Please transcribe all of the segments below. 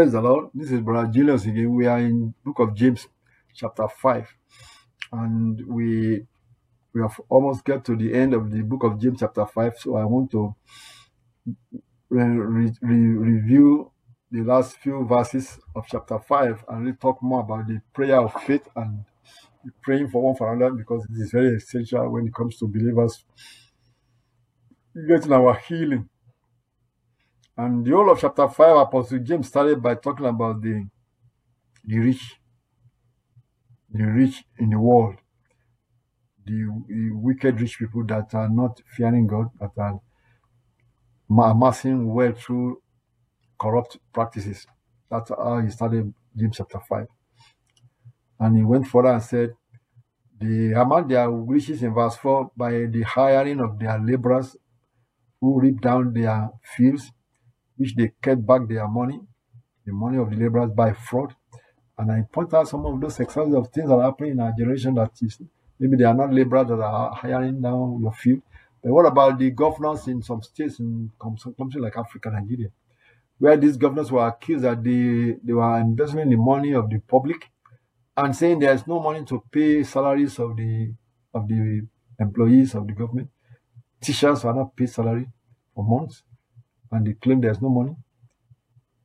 Praise the Lord. This is Brother Julius again. We are in Book of James, chapter 5. And we we have almost get to the end of the book of James, chapter 5. So I want to re- re- review the last few verses of chapter 5 and really talk more about the prayer of faith and praying for one for another because it is very essential when it comes to believers getting our healing. And the whole of chapter 5, Apostle James started by talking about the, the rich, the rich in the world, the, the wicked rich people that are not fearing God, that are amassing wealth through corrupt practices. That's how he started James chapter 5. And he went further and said, the amount their riches in verse 4 by the hiring of their laborers who reap down their fields, which they kept back their money, the money of the laborers by fraud. And I point out some of those examples of things that are happening in our generation that is maybe they are not laborers that are hiring down your field. But what about the governors in some states in some countries like Africa, and Nigeria, where these governors were accused that they, they were embezzling the money of the public and saying there's no money to pay salaries of the of the employees of the government. Teachers are not paid salary for months, and they claim there's no money.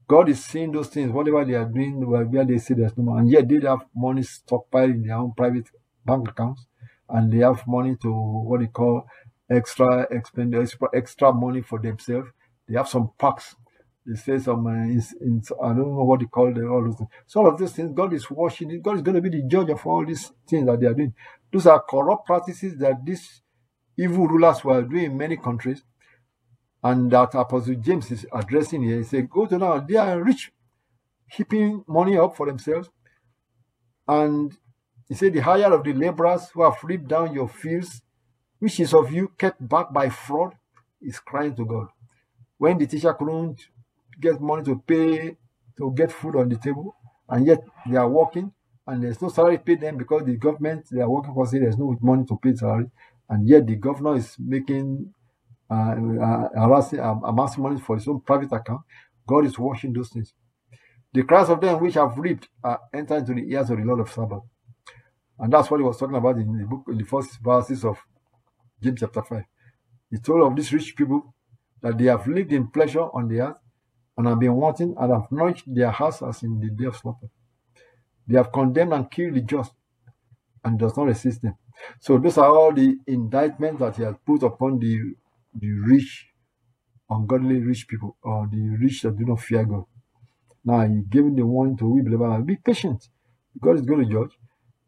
God is seeing those things, whatever they are doing, where they say there's no money, and yet they have money stockpiled in their own private bank accounts, and they have money to what they call extra expend extra, extra money for themselves. They have some packs. They say some, uh, in, in, I don't know what they call them, all those things. So all of these things, God is watching it. God is going to be the judge of all these things that they are doing. Those are corrupt practices that these evil rulers were doing in many countries and that Apostle James is addressing here. He said, Go to now, they are rich, heaping money up for themselves. And he said, The hire of the laborers who have reaped down your fields, which is of you kept back by fraud, is crying to God. When the teacher couldn't get money to pay, to get food on the table, and yet they are working, and there's no salary paid them because the government they are working for say there's no money to pay salary, and yet the governor is making uh, uh, amassing money for his own private account. God is watching those things. The cries of them which have reaped are entered into the ears of the Lord of Sabbath. And that's what he was talking about in the book, in the first verses of James chapter 5. He told of these rich people that they have lived in pleasure on the earth and have been wanting and have nourished their hearts as in the day of slaughter. They have condemned and killed the just and does not resist them. So those are all the indictments that he has put upon the the rich, ungodly rich people, or the rich that do not fear God. Now he gave the warning to we believers, be patient. God is going to judge.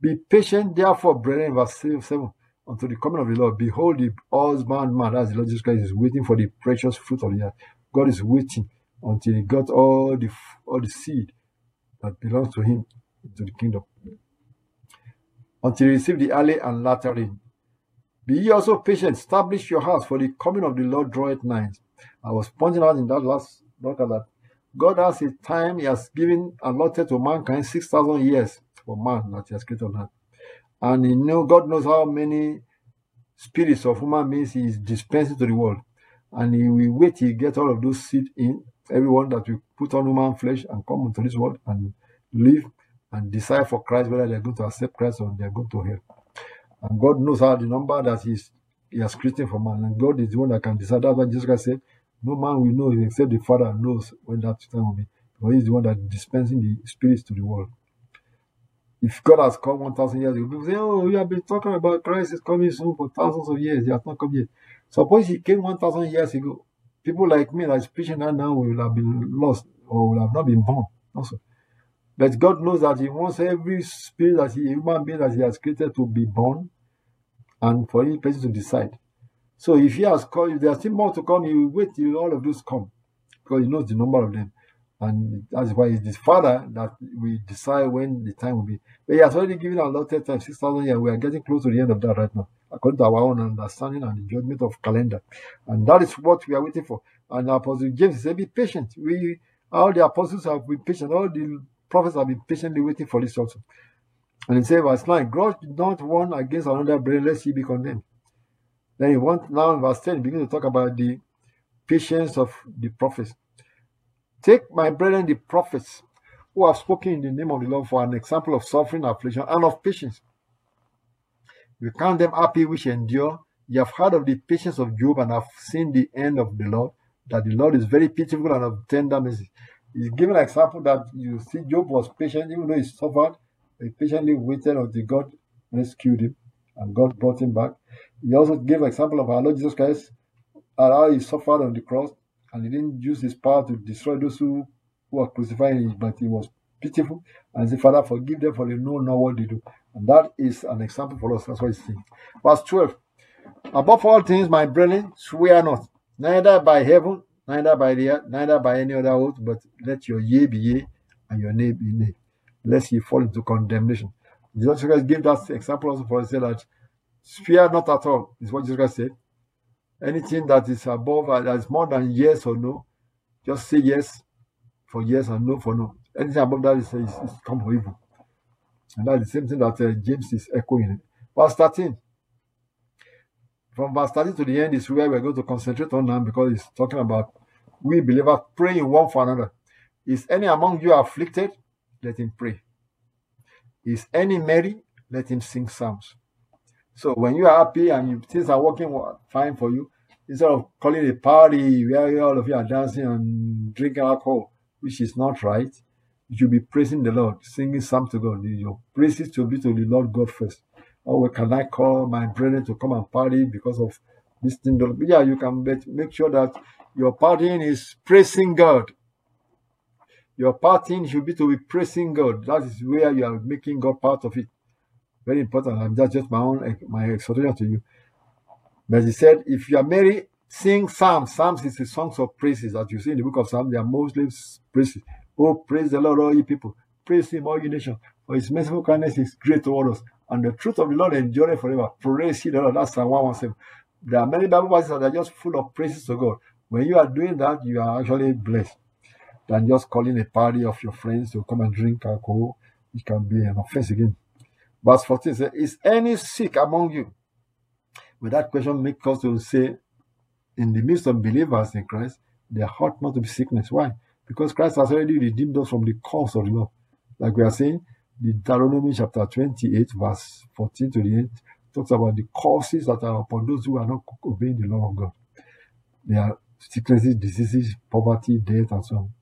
Be patient, therefore, brethren, verse 7, until the coming of the Lord. Behold, the husbandman, as the Lord Jesus Christ, is waiting for the precious fruit of the earth. God is waiting until he got all the all the seed that belongs to him into the kingdom. Until he receive the early and latter rain. Be ye also patient, establish your hearts, for the coming of the Lord draweth nigh. I was pointing out in that last broadcast that God has a time He has given allotted to mankind six thousand years for man that He has created on earth, and He knew, God knows how many spirits of human beings He is dispensing to the world, and He will wait He get all of those seed in everyone that will put on human flesh and come into this world and live and decide for Christ whether they are going to accept Christ or they are going to hell. And God knows how the number that he's, He has created for man. And God is the one that can decide. That's why Jesus Christ said, No man will know except the Father knows when that time will be. For He is the one that is dispensing the spirits to the world. If God has come 1,000 years ago, people say, Oh, we have been talking about Christ is coming soon for thousands of years. He has not come yet. Suppose He came 1,000 years ago. People like me that is preaching that now will have been lost or will have not been born also. But God knows that He wants every spirit that He, human being that He has created to be born and for each person to decide. So if He has called, if there are still more to come, He will wait till all of those come because He knows the number of them. And that's why it's His Father that we decide when the time will be. But He has already given allotted time, 6,000 years. We are getting close to the end of that right now, according to our own understanding and the judgment of calendar. And that is what we are waiting for. And Apostle James said, Be patient. We all the apostles have been patient, all the prophets have been patiently waiting for this also. And he said, verse 9, grudge not one against another, brethren, lest ye be condemned. Then he went now in verse 10, begin to talk about the patience of the prophets. Take my brethren, the prophets, who have spoken in the name of the Lord for an example of suffering, affliction, and of patience. You count them happy which endure. You have heard of the patience of Job and have seen the end of the Lord, that the Lord is very pitiful and of tender mercy. He's given an example that you see Job was patient, even though he suffered, he patiently waited until God rescued him and God brought him back. He also gave an example of our Lord Jesus Christ and how he suffered on the cross and he didn't use his power to destroy those who, who were crucifying him, but he was pitiful and said, Father, forgive them for they know not what they do. And that is an example for us. That's what he's saying. Verse 12. Above all things, my brethren, swear not, neither by heaven, neither by the earth, neither by any other oath, but let your yea be yea and your nay be nay, lest ye fall into condemnation. Jesus Christ gave that example also for us, to say that fear not at all, is what Jesus Christ said. Anything that is above, uh, that is more than yes or no, just say yes for yes and no for no. Anything above that is, is, is come for evil. And that's the same thing that uh, James is echoing. Verse 13. From verse 13 to the end is where we're going to concentrate on now because it's talking about we believers praying one for another. Is any among you afflicted? Let him pray. Is any merry? Let him sing psalms. So when you are happy and you, things are working fine for you, instead of calling a party where all of you are dancing and drinking alcohol, which is not right, you should be praising the Lord, singing psalms to God. Your praises to be to the Lord God first. Oh, or can I call my brethren to come and party because of this thing? Yeah, you can make sure that your partying is praising God. Your partying should be to be praising God. That is where you are making God part of it. Very important. And that's just my own eh, my exhortation to you. But he said, if you are married, sing psalms. Psalms is the songs of praises that you see in the book of Psalms. They are mostly praises. Oh, praise the Lord, all you people. Praise him, all you nations. For his merciful kindness is great toward us. And the truth of the Lord endureth forever. Praise the Lord. That's Psalm 117. There are many Bible verses that are just full of praises to God. When you are doing that, you are actually blessed. Than just calling a party of your friends to come and drink alcohol. It can be an offense again. Verse 14 says, Is any sick among you? With that question makes us to say, in the midst of believers in Christ, there ought not to be sickness. Why? Because Christ has already redeemed us from the curse of the law. Like we are saying, the Deuteronomy chapter 28, verse 14 to the end, talks about the causes that are upon those who are not obeying the law of God. There are sicknesses, diseases, poverty, death, and so on.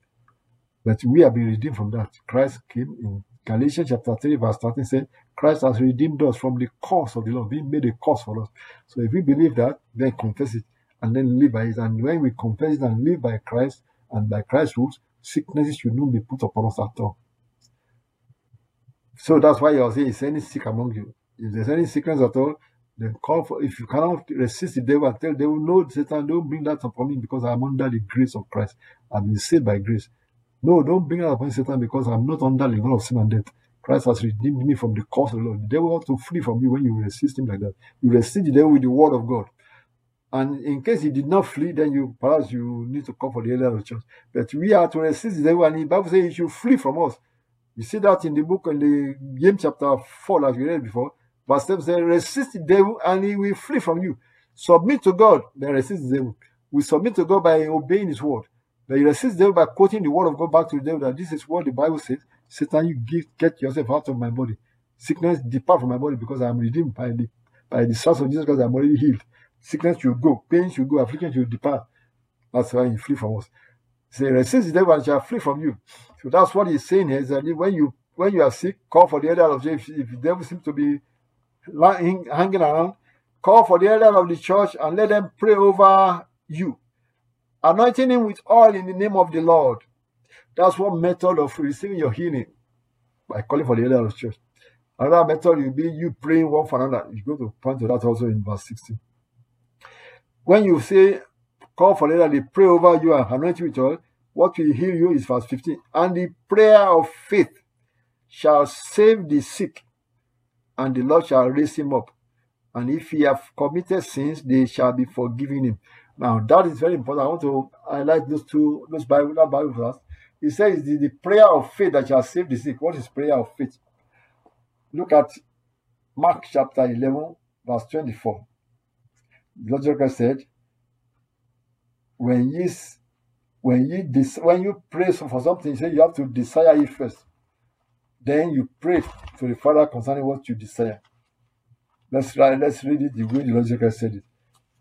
But we have been redeemed from that. Christ came in Galatians chapter 3, verse 13 said, Christ has redeemed us from the curse of the law, being made a curse for us. So if we believe that, then confess it and then live by it. And when we confess it and live by Christ and by Christ's rules, sicknesses should not be put upon us at all. So that's why you're saying, is any sick among you? If there's any sickness at all, then call for if you cannot resist the devil tell the devil, no, Satan, don't bring that upon me because I'm under the grace of Christ. I've been saved by grace. No, don't bring upon Satan because I'm not under the law of sin and death. Christ has redeemed me from the curse of the Lord. The devil wants to flee from you when you resist him like that. You resist the devil with the word of God. And in case he did not flee, then you perhaps you need to come for the elder of church. But we are to resist the devil, and the Bible says he should flee from us. You see that in the book in the James chapter 4, as we read before. Verse 7 says, resist the devil and he will flee from you. Submit to God, then resist the devil. We submit to God by obeying his word. But you resist the devil by quoting the word of God back to the devil that this is what the Bible says. Satan, you give, get yourself out of my body. Sickness, depart from my body because I am redeemed by the by the source of Jesus because I'm already healed. Sickness should go, pain should go, affliction should depart. That's why you flee from us. Say, resist the devil and shall flee from you. So that's what he's saying here is that when you when you are sick, call for the elder of church. If the devil seems to be hanging around, call for the elder of the church and let them pray over you, anointing him with oil in the name of the Lord. That's one method of receiving your healing by calling for the elder of the church. Another method will be you praying one for another. You go to point to that also in verse 16. When you say call for the elder, they pray over you and anoint you with oil. What will heal you is verse 15. And the prayer of faith shall save the sick, and the Lord shall raise him up. And if he have committed sins, they shall be forgiven him. Now that is very important. I want to highlight those two, those Bible, that Bible verse. He says the, the prayer of faith that shall save the sick. What is prayer of faith? Look at Mark chapter 11, verse 24. The Lord Jesus said, When ye when you des- when you pray for something, you say you have to desire it first. Then you pray to the Father concerning what you desire. Let's write, let's read it the way the Lord Jesus said it.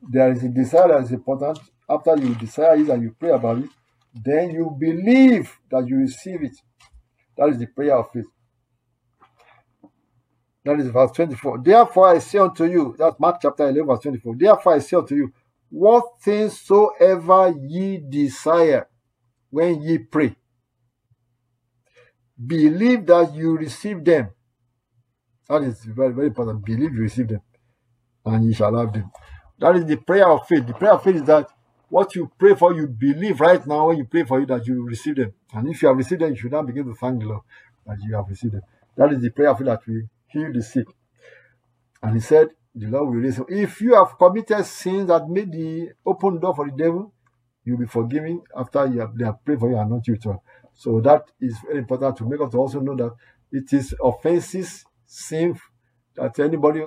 There is a desire that is important. After you desire it and you pray about it, then you believe that you receive it. That is the prayer of faith. That is verse 24. Therefore I say unto you, that's Mark chapter 11, verse 24. Therefore I say unto you, what things soever ye desire when ye pray, believe that you receive them. That is very, very important. Believe you receive them, and ye shall have them. That is the prayer of faith. The prayer of faith is that what you pray for, you believe right now when you pray for it that you receive them. And if you have received them, you should now begin to thank the Lord that you have received them. That is the prayer of faith that we heal the sick. And he said, The Lord will raise him. If you have committed sins that made the open door for the devil, you'll be forgiven after you have, they have prayed for you and not you too. So that is very important to make us to also know that it is offenses, sin that anybody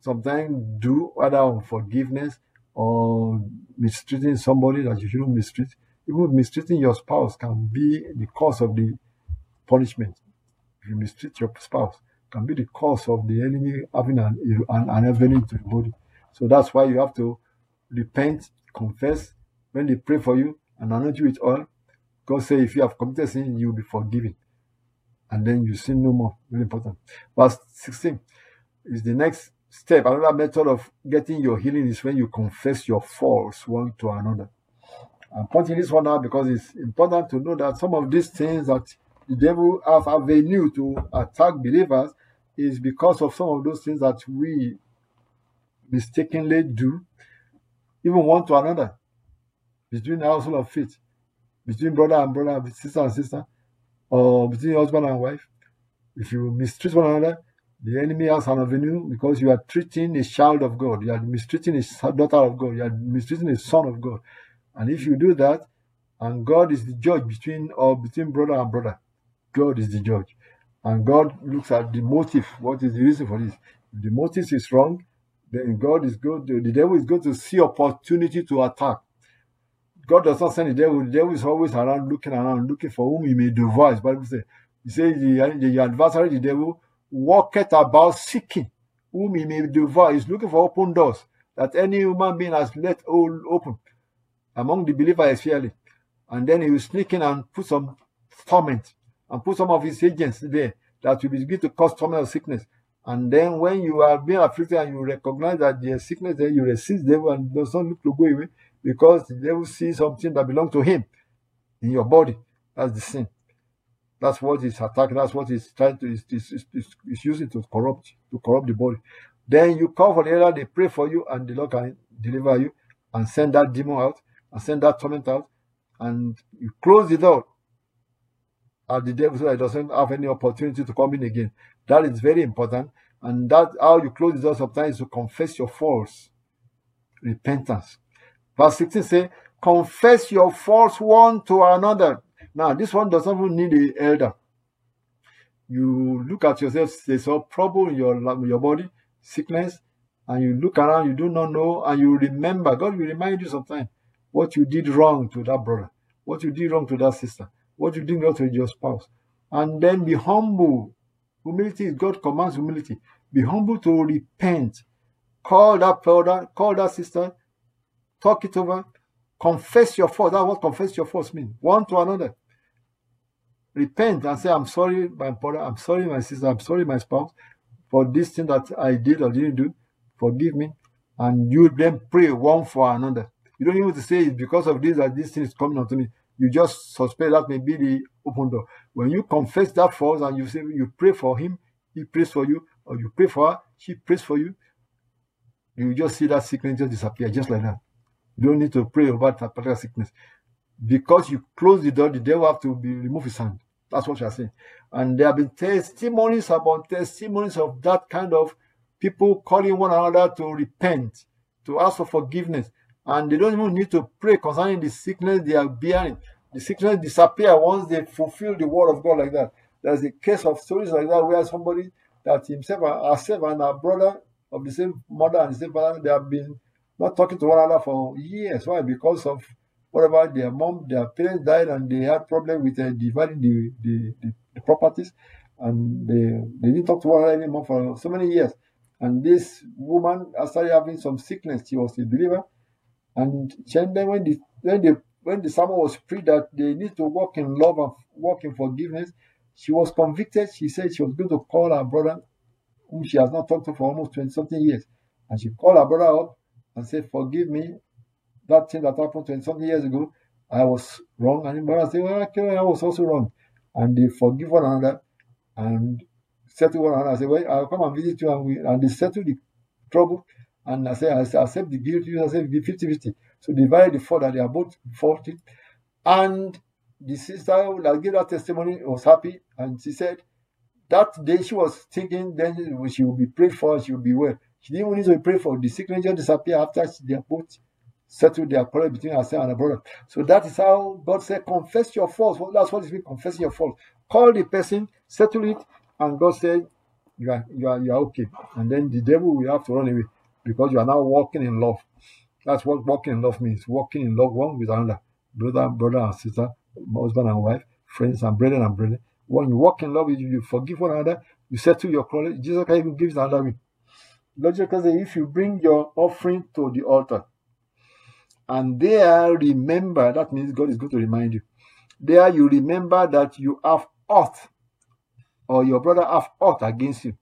sometimes do, whether on forgiveness or mistreating somebody that you shouldn't mistreat. Even mistreating your spouse can be the cause of the punishment. If you mistreat your spouse, can be the cause of the enemy having an, an, an avenue to the body. So that's why you have to repent, confess. When they pray for you and anoint you with oil, God say if you have committed sin, you will be forgiven. And then you sin no more. Very important. Verse 16 is the next step. Another method of getting your healing is when you confess your faults one to another. I'm pointing this one out because it's important to know that some of these things that the devil has avenue to attack believers is because of some of those things that we mistakenly do, even one to another, between the household of faith, between brother and brother, sister and sister, or between husband and wife. If you mistreat one another, the enemy has an avenue because you are treating a child of God, you are mistreating a daughter of God, you are mistreating a son of God. And if you do that, and God is the judge between or between brother and brother, God is the judge. And God looks at the motive. What is the reason for this? If the motive is wrong, then God is good. The devil is going to see opportunity to attack. God does not send the devil. The devil is always around, looking around, looking for whom he may devour. Bible says, He says, the, the adversary, the devil, walketh about seeking whom he may devour. He's looking for open doors that any human being has let all open among the believers, especially. And then he will sneak in and put some torment and put some of his agents there that will begin to cause torment sickness. And then when you are being afflicted and you recognize that there's sickness there, you resist the devil and does not look to go away because the devil sees something that belongs to him in your body. That's the sin. That's what he's attacking. That's what he's trying to, he's, using to corrupt, to corrupt the body. Then you call for the elder, they pray for you, and the Lord can deliver you and send that demon out and send that torment out. And you close the door at the devil so that doesn't have any opportunity to come in again. That is very important. And that how you close the door sometimes is to confess your faults. Repentance. Verse 16 says, confess your faults one to another. Now, this one doesn't even need an elder. You look at yourself, there's a problem in your, your body, sickness, and you look around, you do not know, and you remember. God will remind you sometimes what you did wrong to that brother, what you did wrong to that sister what you did wrong to your spouse. And then be humble. Humility is God commands humility. Be humble to repent. Call that brother, call that sister, talk it over, confess your fault. That's what confess your faults mean. One to another. Repent and say, I'm sorry, my brother, I'm sorry, my sister, I'm sorry, my spouse, for this thing that I did or didn't do. Forgive me. And you then pray one for another. You don't even to say it's because of this that this thing is coming unto me you just suspect that may be the open door. When you confess that fault and you say you pray for him, he prays for you, or you pray for her, she prays for you, you just see that sickness just disappear just like that. You don't need to pray about that particular sickness. Because you close the door, the devil have to be remove his hand. That's what you are saying. And there have been testimonies about testimonies of that kind of people calling one another to repent, to ask for forgiveness, and they don't even need to pray concerning the sickness they are bearing. The sickness disappear once they fulfill the word of God like that. There's a case of stories like that where somebody that himself, herself, and her brother of the same mother and the same father, they have been not talking to one another for years. Why? Because of whatever their mom, their parents died, and they had problem with uh, dividing the, the, the, the properties, and they, they didn't talk to one another anymore for so many years. And this woman started having some sickness. She was a believer, and then when the when the when the sermon was preached that they need to walk in love and walk in forgiveness, she was convicted. She said she was going to call her brother, whom she has not talked to for almost 20 something years. And she called her brother up and said, Forgive me. That thing that happened 20 something years ago, I was wrong. And the brother said, Well, actually, I was also wrong. And they forgive one another and settle one another. I said, Well, I'll come and visit you. And, we, and they settle the trouble. And I said, I accept the guilt. You said, 50 50. So divide the fault that they are both faulty. And the sister that gave that testimony was happy. And she said, that day she was thinking then she will be prayed for, she will be well. She didn't even need to be prayed for. The sickness just disappeared after they are both settled their quarrel between herself and her brother. So that is how God said, confess your faults. Well, that's what it means, confessing your fault. Call the person, settle it, and God said, you are, you are, you are okay. And then the devil will have to run away because you are now walking in love. That's what walking in love means. Walking in love one with another. Brother, brother and sister, husband and wife, friends and brethren and brethren. When you walk in love you, you forgive one another, you settle your quarrel. Jesus Christ even gives another way. Lord Jesus Christ if you bring your offering to the altar, and there remember, that means God is going to remind you. There you remember that you have aught, or your brother have aught against you.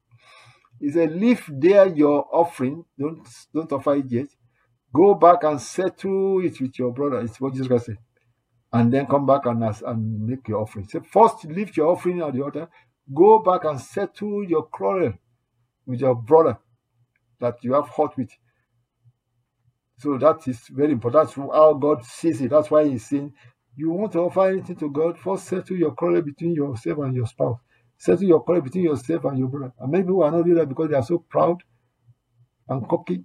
He said, Leave there your offering, don't, don't offer it yet. Go back and settle it with your brother. It's what Jesus said and then come back and, ask, and make your offering. So first lift your offering at the altar, go back and settle your quarrel with your brother that you have hurt with. So that is very important. That's how God sees it. That's why He's saying, you want to offer anything to God, first settle your quarrel between yourself and your spouse. Settle your quarrel between yourself and your brother. And many people are not doing that because they are so proud and cocky.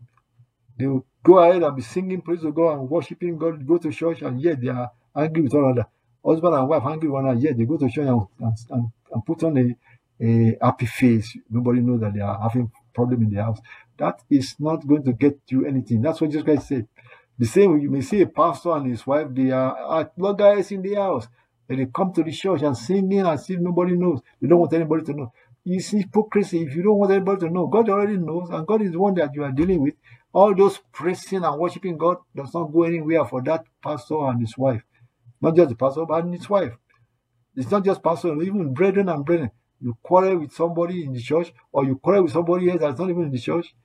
They will go ahead and be singing praise to God and worshiping God, go to church, and yet they are angry with one another. Husband and wife angry with one another, yet they go to church and, and, and put on a, a happy face. Nobody knows that they are having problem in the house. That is not going to get you anything. That's what Jesus Christ said. The same way you may see a pastor and his wife, they are at guys in the house. And they come to the church and singing as if nobody knows. They don't want anybody to know. See hypocrisy if you don't want anybody to know. God already knows, and God is the one that you are dealing with. All those praising and worshiping God does not go anywhere for that pastor and his wife. Not just the pastor, but his wife. It's not just pastor, even brethren and brethren. You quarrel with somebody in the church, or you quarrel with somebody else that's not even in the church,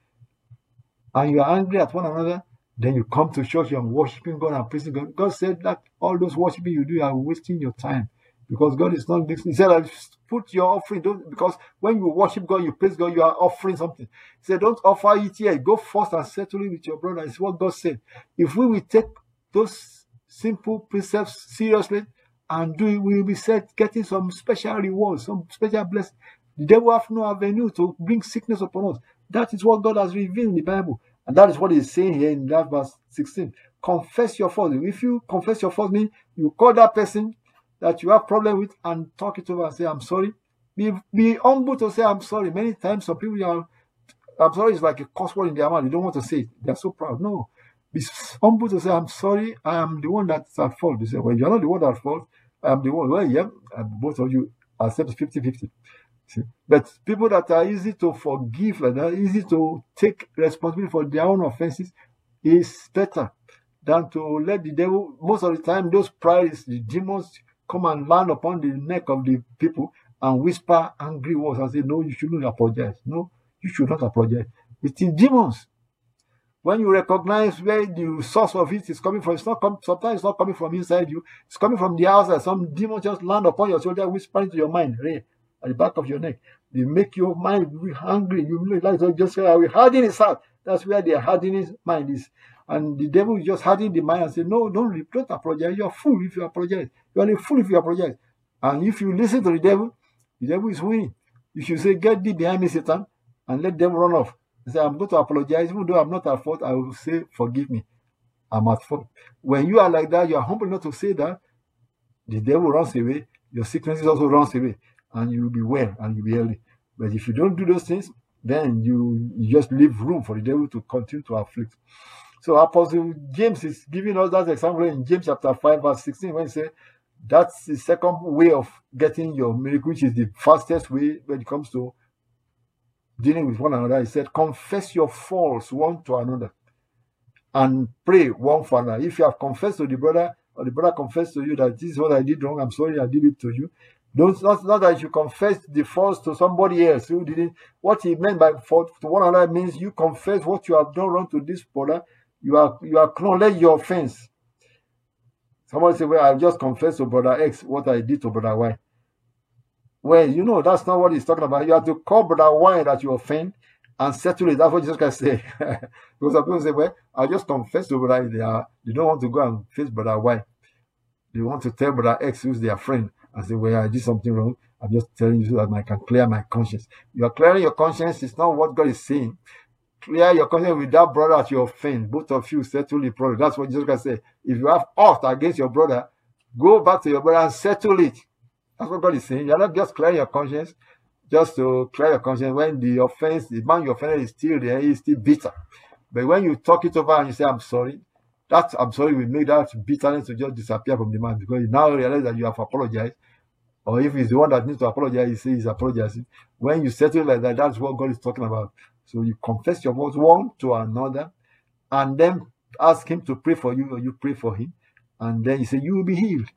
and you are angry at one another, then you come to church and worshiping God and praising God. God said that all those worshiping you do are wasting your time because God is not listening. He said, put your offering, don't, because when you worship God, you praise God, you are offering something. He said, don't offer it here. Go first and settle it with your brother. It's what God said. If we will take those simple precepts seriously and do it, we will be set getting some special rewards, some special blessing. The devil have no avenue to bring sickness upon us. That is what God has revealed in the Bible. And that is what he's saying here in that verse 16. Confess your fault. If you confess your fault, mean you call that person that you have problem with and talk it over and say, I'm sorry. Be, be humble to say, I'm sorry. Many times some people are, I'm sorry is like a curse word in their mouth. They don't want to say it. They're so proud. No be humble to say, I'm sorry, I am the one that's at fault. You say, Well, you're not the one at fault, I am the one. Well, yeah, both of you accept 50 50. But people that are easy to forgive, like that, easy to take responsibility for their own offenses, is better than to let the devil. Most of the time, those prides, the demons, come and land upon the neck of the people and whisper angry words and say, No, you shouldn't apologize. No, you should not apologize. It is demons when you recognize where the source of it is coming from, it's not com- sometimes it's not coming from inside you, it's coming from the outside. Some demon just land upon your shoulder, whispering to your mind, right, at the back of your neck. They make your mind hungry. You like to just say, we harden his heart. That's where the hardening mind is. And the devil just hardening the mind and say, No, don't, don't apologize. You're a fool if you apologize. You're a fool if you apologize. And if you listen to the devil, the devil is winning. If you should say, Get thee behind me, Satan, and let them run off. He said, I'm going to apologize. Even though I'm not at fault, I will say, Forgive me. I'm at fault. When you are like that, you are humble enough to say that, the devil runs away, your sickness also runs away, and you will be well and you'll be healthy. But if you don't do those things, then you, you just leave room for the devil to continue to afflict. So Apostle James is giving us that example in James chapter 5, verse 16, when he said, that's the second way of getting your miracle, which is the fastest way when it comes to dealing with one another. He said, confess your faults one to another and pray one for another. If you have confessed to the brother, or the brother confessed to you that this is what I did wrong, I'm sorry I did it to you. Don't not, not that you confess the faults to somebody else who didn't. What he meant by fault to one another means you confess what you have done wrong to this brother you are you acknowledge your offense. Somebody say, Well, I just confessed to brother X what I did to brother Y. Well, you know, that's not what he's talking about. You have to call brother Y that you offend and settle it. That's what Jesus can say. because some people say, Well, I just confessed to brother they are they don't want to go and face brother Y. They want to tell brother X who's their friend and say, Well, I did something wrong. I'm just telling you so that I can clear my conscience. You are clearing your conscience, it's not what God is saying clear your conscience with that brother at your offend. Both of you settle the problem. That's what Jesus Christ said. If you have ought against your brother, go back to your brother and settle it. That's what God is saying. You're not just clearing your conscience, just to clear your conscience when the offense, the man you offended is still there, he's still bitter. But when you talk it over and you say, I'm sorry, that I'm sorry we make that bitterness to just disappear from the man because you now realize that you have apologized. Or if he's the one that needs to apologize, he says he's apologizing. When you settle like that, that's what God is talking about. So you confess your faults one to another and then ask him to pray for you or you pray for him. And then he said, You will be healed.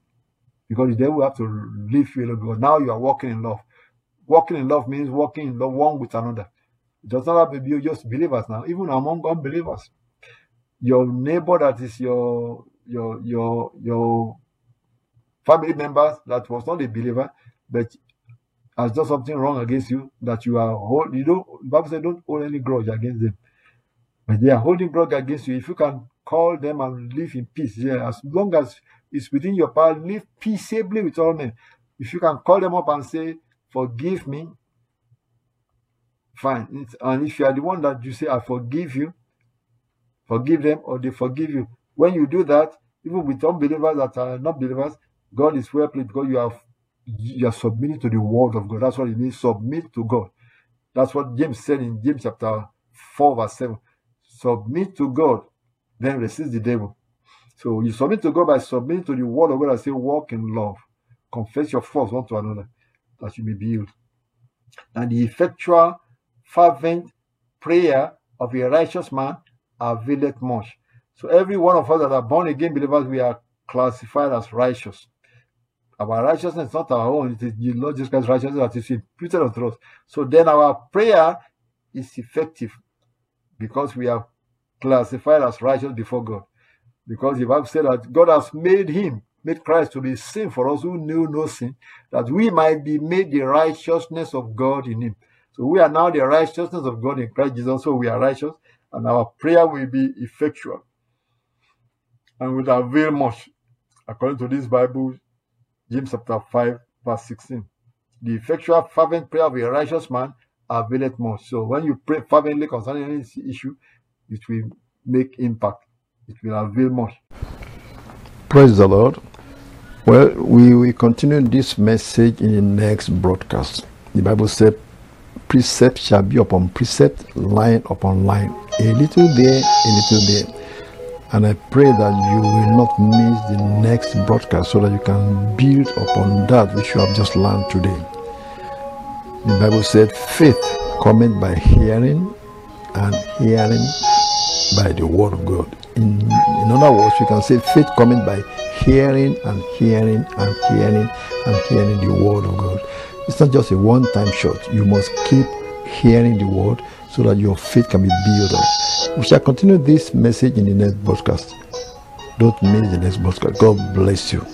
Because the devil have to leave you alone. Now you are walking in love. Walking in love means walking in love one with another. It does not have to be just believers now, even among unbelievers. Your neighbor that is your your your your family members that was not a believer, but has done something wrong against you that you are hold you don't Bible says don't hold any grudge against them. But they are holding grudge against you. If you can call them and live in peace, yeah, as long as it's within your power, live peaceably with all men. If you can call them up and say, Forgive me, fine. It's, and if you are the one that you say, I forgive you, forgive them or they forgive you. When you do that, even with unbelievers that are not believers, God is well pleased because you have you are submitting to the word of God. That's what it means. Submit to God. That's what James said in James chapter 4, verse 7. Submit to God, then resist the devil. So you submit to God by submitting to the word of God. I say, walk in love. Confess your faults one to another, that you may be healed. And the effectual, fervent prayer of a righteous man availeth much. So every one of us that are born again believers, we are classified as righteous. Our righteousness is not our own, it is the Lord Jesus Christ's righteousness that is imputed unto us. So then our prayer is effective because we are classified as righteous before God. Because the Bible said that God has made him, made Christ to be sin for us who knew no sin, that we might be made the righteousness of God in him. So we are now the righteousness of God in Christ Jesus, so we are righteous, and our prayer will be effectual and will avail much. According to this Bible, James chapter 5, verse 16. The effectual fervent prayer of a righteous man availeth much. So when you pray fervently concerning any issue, it will make impact. It will avail much. Praise the Lord. Well, we will continue this message in the next broadcast. The Bible said, Precept shall be upon precept, line upon line, a little there, a little there. And I pray that you will not miss the next broadcast so that you can build upon that which you have just learned today. The Bible said, faith cometh by hearing, and hearing by the word of God. In, in other words, we can say faith cometh by hearing and hearing and hearing and hearing the word of God. It's not just a one time shot. You must keep hearing the word so that your faith can be built up. We shall continue this message in the next broadcast. Don't miss the next broadcast. God bless you.